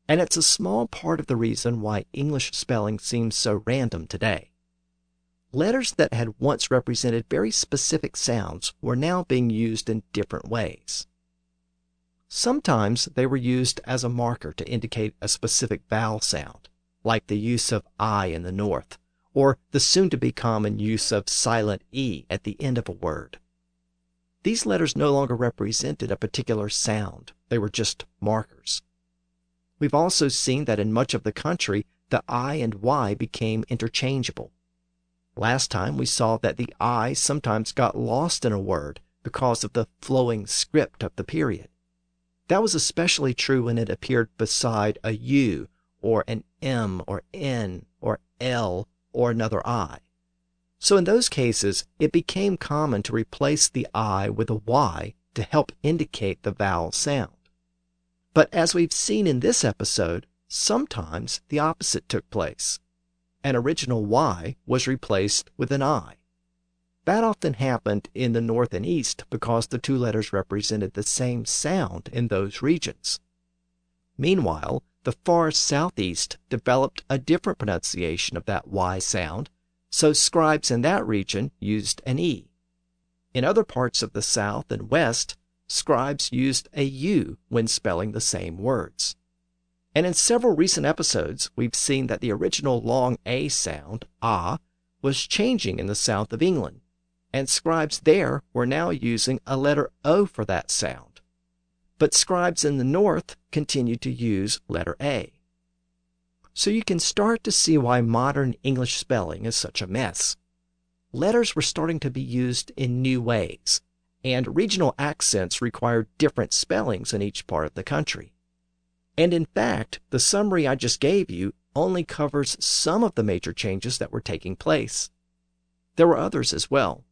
And it's a small part of the reason why English spelling seems so random today. Letters that had once represented very specific sounds were now being used in different ways. Sometimes they were used as a marker to indicate a specific vowel sound, like the use of I in the North, or the soon to be common use of silent E at the end of a word. These letters no longer represented a particular sound, they were just markers. We've also seen that in much of the country, the I and Y became interchangeable. Last time we saw that the I sometimes got lost in a word because of the flowing script of the period. That was especially true when it appeared beside a U or an M or N or L or another I. So in those cases, it became common to replace the I with a Y to help indicate the vowel sound. But as we've seen in this episode, sometimes the opposite took place. An original Y was replaced with an I. That often happened in the North and East because the two letters represented the same sound in those regions. Meanwhile, the far southeast developed a different pronunciation of that Y sound, so scribes in that region used an E. In other parts of the south and west, scribes used a U when spelling the same words. And in several recent episodes, we've seen that the original long A sound, ah, was changing in the south of England, and scribes there were now using a letter O for that sound but scribes in the north continued to use letter A. So you can start to see why modern English spelling is such a mess. Letters were starting to be used in new ways, and regional accents required different spellings in each part of the country. And in fact, the summary I just gave you only covers some of the major changes that were taking place. There were others as well.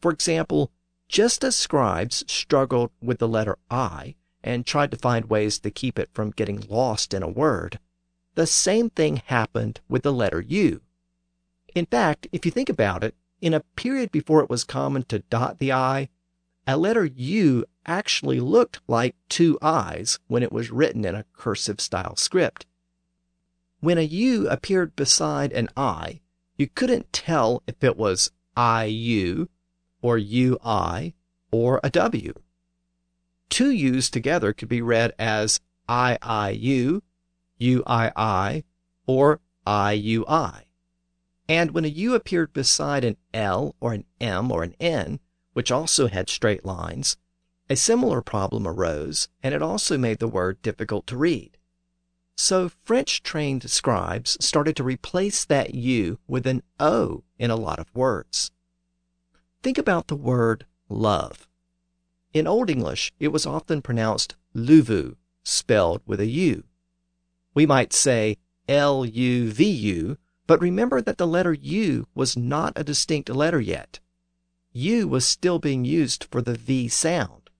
For example, just as scribes struggled with the letter I, and tried to find ways to keep it from getting lost in a word, the same thing happened with the letter U. In fact, if you think about it, in a period before it was common to dot the I, a letter U actually looked like two I's when it was written in a cursive style script. When a U appeared beside an I, you couldn't tell if it was IU or UI or a W two U's together could be read as IIU, UII, or IUI. And when a U appeared beside an L or an M or an N, which also had straight lines, A similar problem arose, and it also made the word difficult to read. So French trained scribes started to replace that U with an O in a lot of words. Think about the word love. In Old English, it was often pronounced luvu, spelled with a U. We might say L U V U, but remember that the letter U was not a distinct letter yet. U was still being used for the V sound.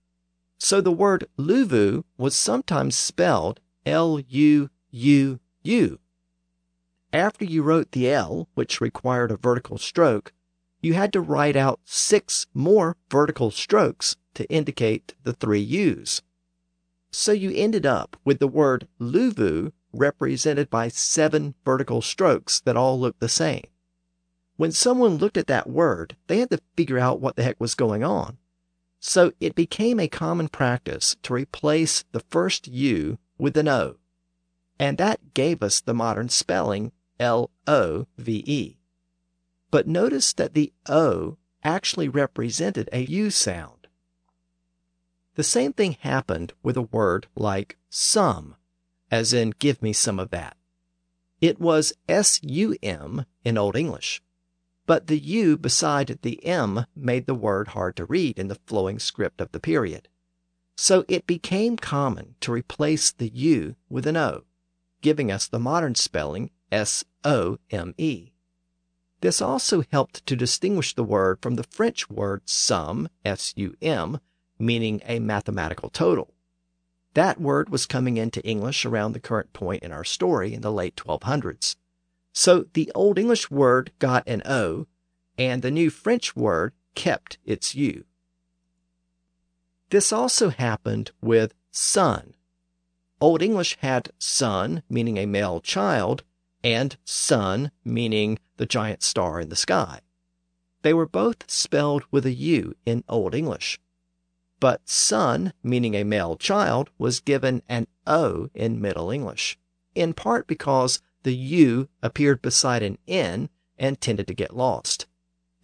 So the word luvu was sometimes spelled L U U U. After you wrote the L, which required a vertical stroke, you had to write out six more vertical strokes to indicate the three U's. So you ended up with the word luvu represented by seven vertical strokes that all looked the same. When someone looked at that word, they had to figure out what the heck was going on. So it became a common practice to replace the first U with an O. And that gave us the modern spelling L O V E. But notice that the O actually represented a U sound. The same thing happened with a word like some, as in give me some of that. It was S U M in Old English, but the U beside the M made the word hard to read in the flowing script of the period. So it became common to replace the U with an O, giving us the modern spelling S O M E. This also helped to distinguish the word from the French word sum, S U M, meaning a mathematical total. That word was coming into English around the current point in our story in the late 1200s. So the Old English word got an O, and the new French word kept its U. This also happened with son. Old English had son, meaning a male child, and sun, meaning the giant star in the sky. They were both spelled with a U in Old English. But son, meaning a male child, was given an O in Middle English, in part because the U appeared beside an N and tended to get lost,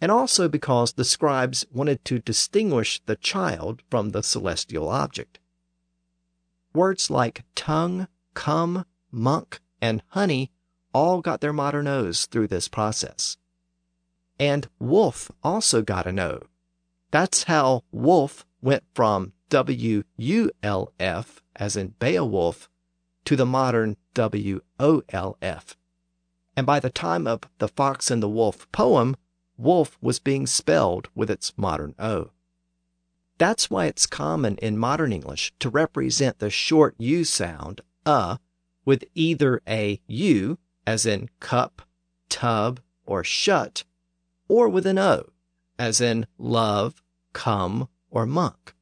and also because the scribes wanted to distinguish the child from the celestial object. Words like tongue, come, monk, and honey all got their modern O's through this process. And wolf also got an O. That's how wolf went from W U L F, as in Beowulf, to the modern W O L F. And by the time of the Fox and the Wolf poem, wolf was being spelled with its modern O. That's why it's common in modern English to represent the short U sound, uh, with either a U as in cup, tub, or shut, or with an O, as in love, come, or monk.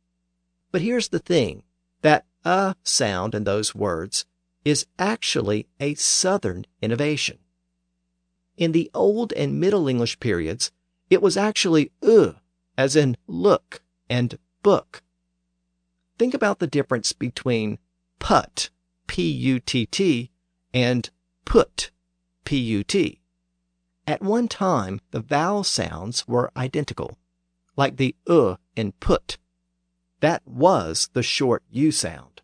But here's the thing that a sound in those words is actually a Southern innovation. In the Old and Middle English periods, it was actually uh, as in look and book. Think about the difference between put, P U T T, and put, P-U-T. At one time, the vowel sounds were identical, like the uh in put. That was the short U sound.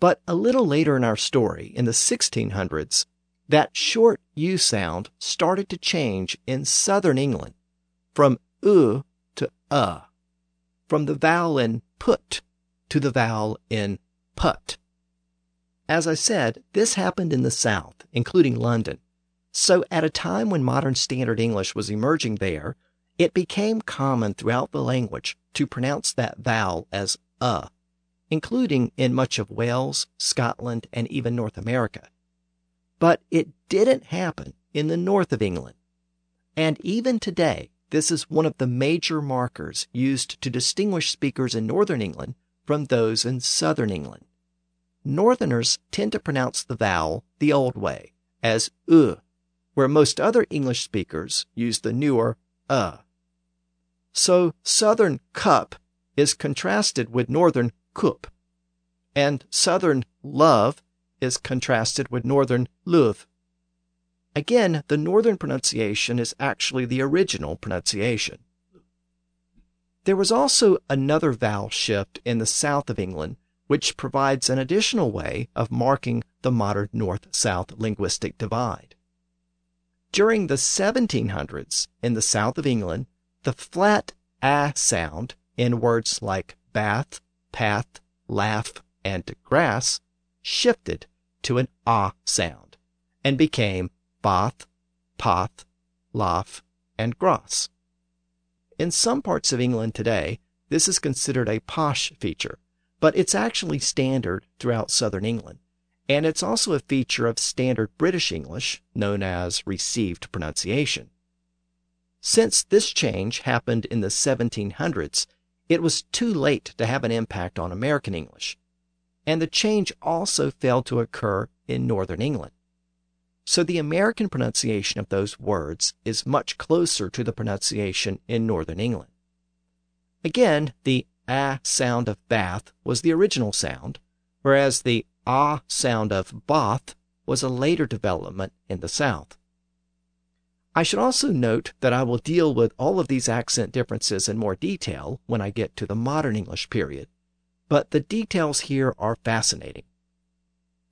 But a little later in our story, in the 1600s, that short U sound started to change in southern England from U to uh, from the vowel in put to the vowel in put. As I said, this happened in the South, including London. So, at a time when modern Standard English was emerging there, it became common throughout the language to pronounce that vowel as uh, including in much of Wales, Scotland, and even North America. But it didn't happen in the north of England. And even today, this is one of the major markers used to distinguish speakers in northern England from those in southern England. Northerners tend to pronounce the vowel the old way, as u, where most other English speakers use the newer uh. So Southern cup is contrasted with Northern cup, and Southern love is contrasted with Northern luv. Again, the Northern pronunciation is actually the original pronunciation. There was also another vowel shift in the south of England, which provides an additional way of marking the modern north south linguistic divide. During the 1700s, in the south of England, the flat a sound in words like bath, path, laugh, and grass shifted to an ah sound and became bath, path, laugh, and grass. In some parts of England today, this is considered a posh feature, but it's actually standard throughout southern England. And it's also a feature of standard British English, known as received pronunciation. Since this change happened in the 1700s, it was too late to have an impact on American English. And the change also failed to occur in Northern England. So the American pronunciation of those words is much closer to the pronunciation in Northern England. Again, the a sound of bath was the original sound, whereas the ah sound of bath was a later development in the South. I should also note that I will deal with all of these accent differences in more detail when I get to the modern English period, but the details here are fascinating.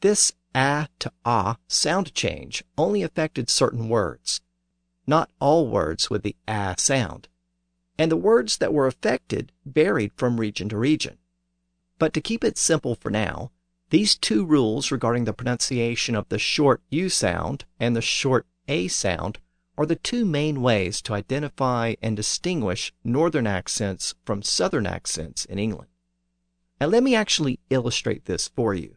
This a to ah sound change only affected certain words, not all words with the a sound. And the words that were affected varied from region to region. But to keep it simple for now, these two rules regarding the pronunciation of the short U sound and the short A sound are the two main ways to identify and distinguish northern accents from southern accents in England. And let me actually illustrate this for you.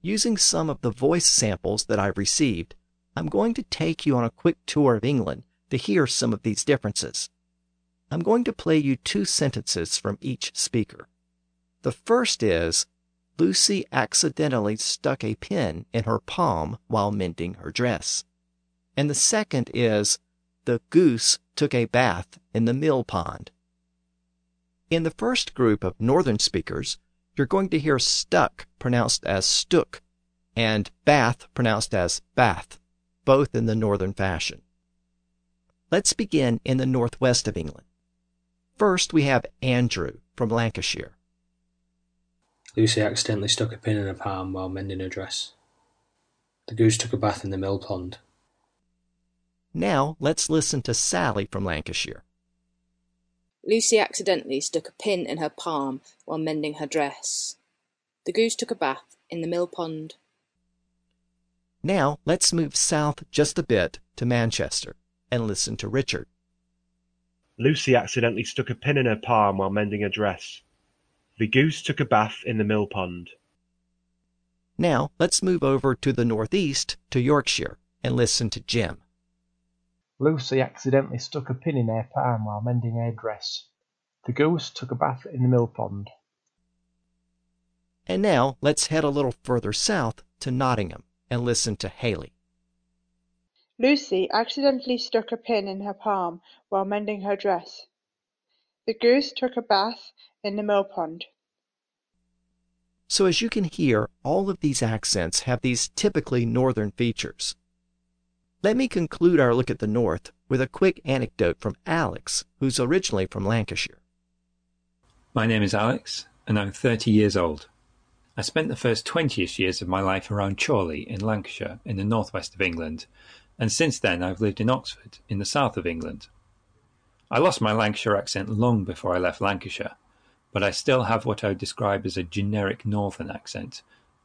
Using some of the voice samples that I've received, I'm going to take you on a quick tour of England to hear some of these differences. I'm going to play you two sentences from each speaker. The first is Lucy accidentally stuck a pin in her palm while mending her dress. And the second is The goose took a bath in the mill pond. In the first group of northern speakers, you're going to hear stuck pronounced as stuck and bath pronounced as bath, both in the northern fashion. Let's begin in the northwest of England. First, we have Andrew from Lancashire. Lucy accidentally stuck a pin in her palm while mending her dress. The goose took a bath in the mill pond. Now, let's listen to Sally from Lancashire. Lucy accidentally stuck a pin in her palm while mending her dress. The goose took a bath in the mill pond. Now, let's move south just a bit to Manchester and listen to Richard. Lucy accidentally stuck a pin in her palm while mending her dress. The goose took a bath in the mill pond. Now, let's move over to the northeast to Yorkshire and listen to Jim. Lucy accidentally stuck a pin in her palm while mending her dress. The goose took a bath in the mill pond. And now let's head a little further south to Nottingham and listen to Haley. Lucy accidentally stuck a pin in her palm while mending her dress. The goose took a bath in the mill pond. So, as you can hear, all of these accents have these typically northern features. Let me conclude our look at the North with a quick anecdote from Alex, who's originally from Lancashire. My name is Alex, and I'm 30 years old. I spent the first 20ish years of my life around Chorley in Lancashire, in the northwest of England, and since then I've lived in Oxford, in the south of England. I lost my Lancashire accent long before I left Lancashire, but I still have what I would describe as a generic northern accent,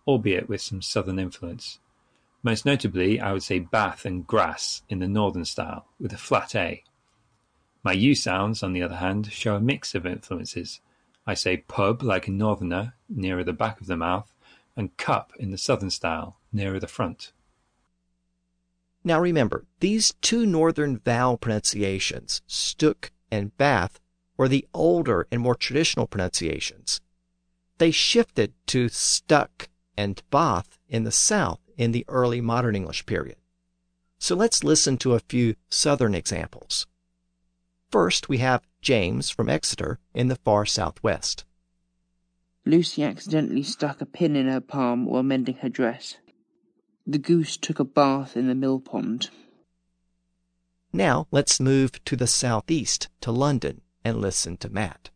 albeit with some southern influence. Most notably, I would say bath and grass in the northern style, with a flat A. My U sounds, on the other hand, show a mix of influences. I say pub like a northerner, nearer the back of the mouth, and cup in the southern style, nearer the front. Now remember, these two northern vowel pronunciations, stuk and bath, were the older and more traditional pronunciations. They shifted to stuck and bath in the south in the early modern English period. So let's listen to a few southern examples. First, we have James from Exeter in the far southwest. Lucy accidentally stuck a pin in her palm while mending her dress. The goose took a bath in the mill pond. Now let's move to the southeast to London and listen to Matt.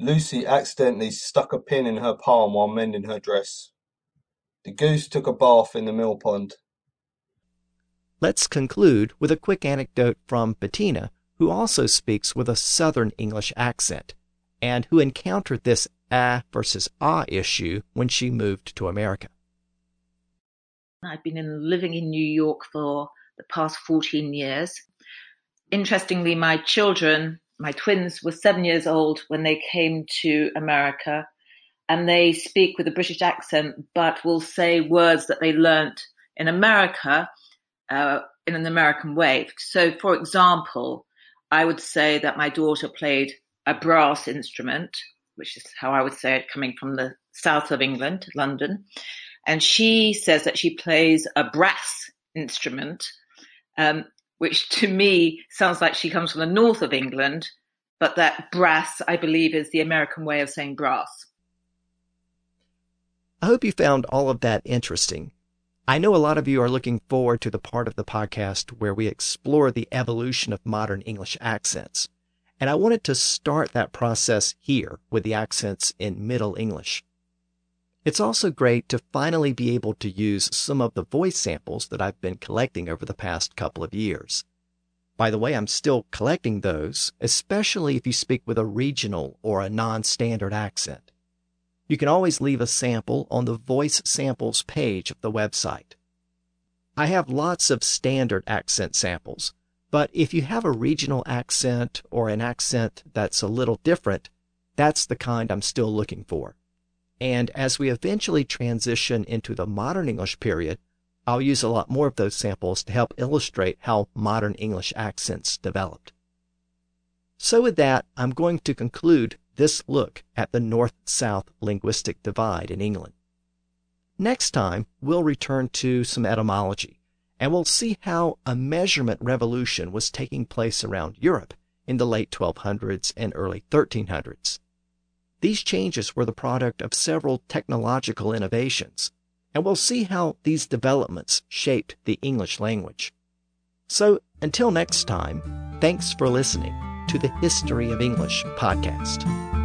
Lucy accidentally stuck a pin in her palm while mending her dress. The goose took a bath in the mill pond. Let's conclude with a quick anecdote from Bettina, who also speaks with a Southern English accent, and who encountered this ah versus ah issue when she moved to America. I've been in, living in New York for the past 14 years. Interestingly, my children my twins were seven years old when they came to America, and they speak with a British accent, but will say words that they learnt in America uh, in an American way. So, for example, I would say that my daughter played a brass instrument, which is how I would say it coming from the south of England, London. And she says that she plays a brass instrument, um, which to me sounds like she comes from the north of England, but that brass, I believe, is the American way of saying brass. I hope you found all of that interesting. I know a lot of you are looking forward to the part of the podcast where we explore the evolution of modern English accents. And I wanted to start that process here with the accents in Middle English. It's also great to finally be able to use some of the voice samples that I've been collecting over the past couple of years. By the way, I'm still collecting those, especially if you speak with a regional or a non standard accent. You can always leave a sample on the voice samples page of the website. I have lots of standard accent samples, but if you have a regional accent or an accent that's a little different, that's the kind I'm still looking for. And as we eventually transition into the modern English period, I'll use a lot more of those samples to help illustrate how modern English accents developed. So with that, I'm going to conclude this look at the North-South linguistic divide in England. Next time, we'll return to some etymology, and we'll see how a measurement revolution was taking place around Europe in the late 1200s and early 1300s. These changes were the product of several technological innovations, and we'll see how these developments shaped the English language. So, until next time, thanks for listening to the History of English podcast.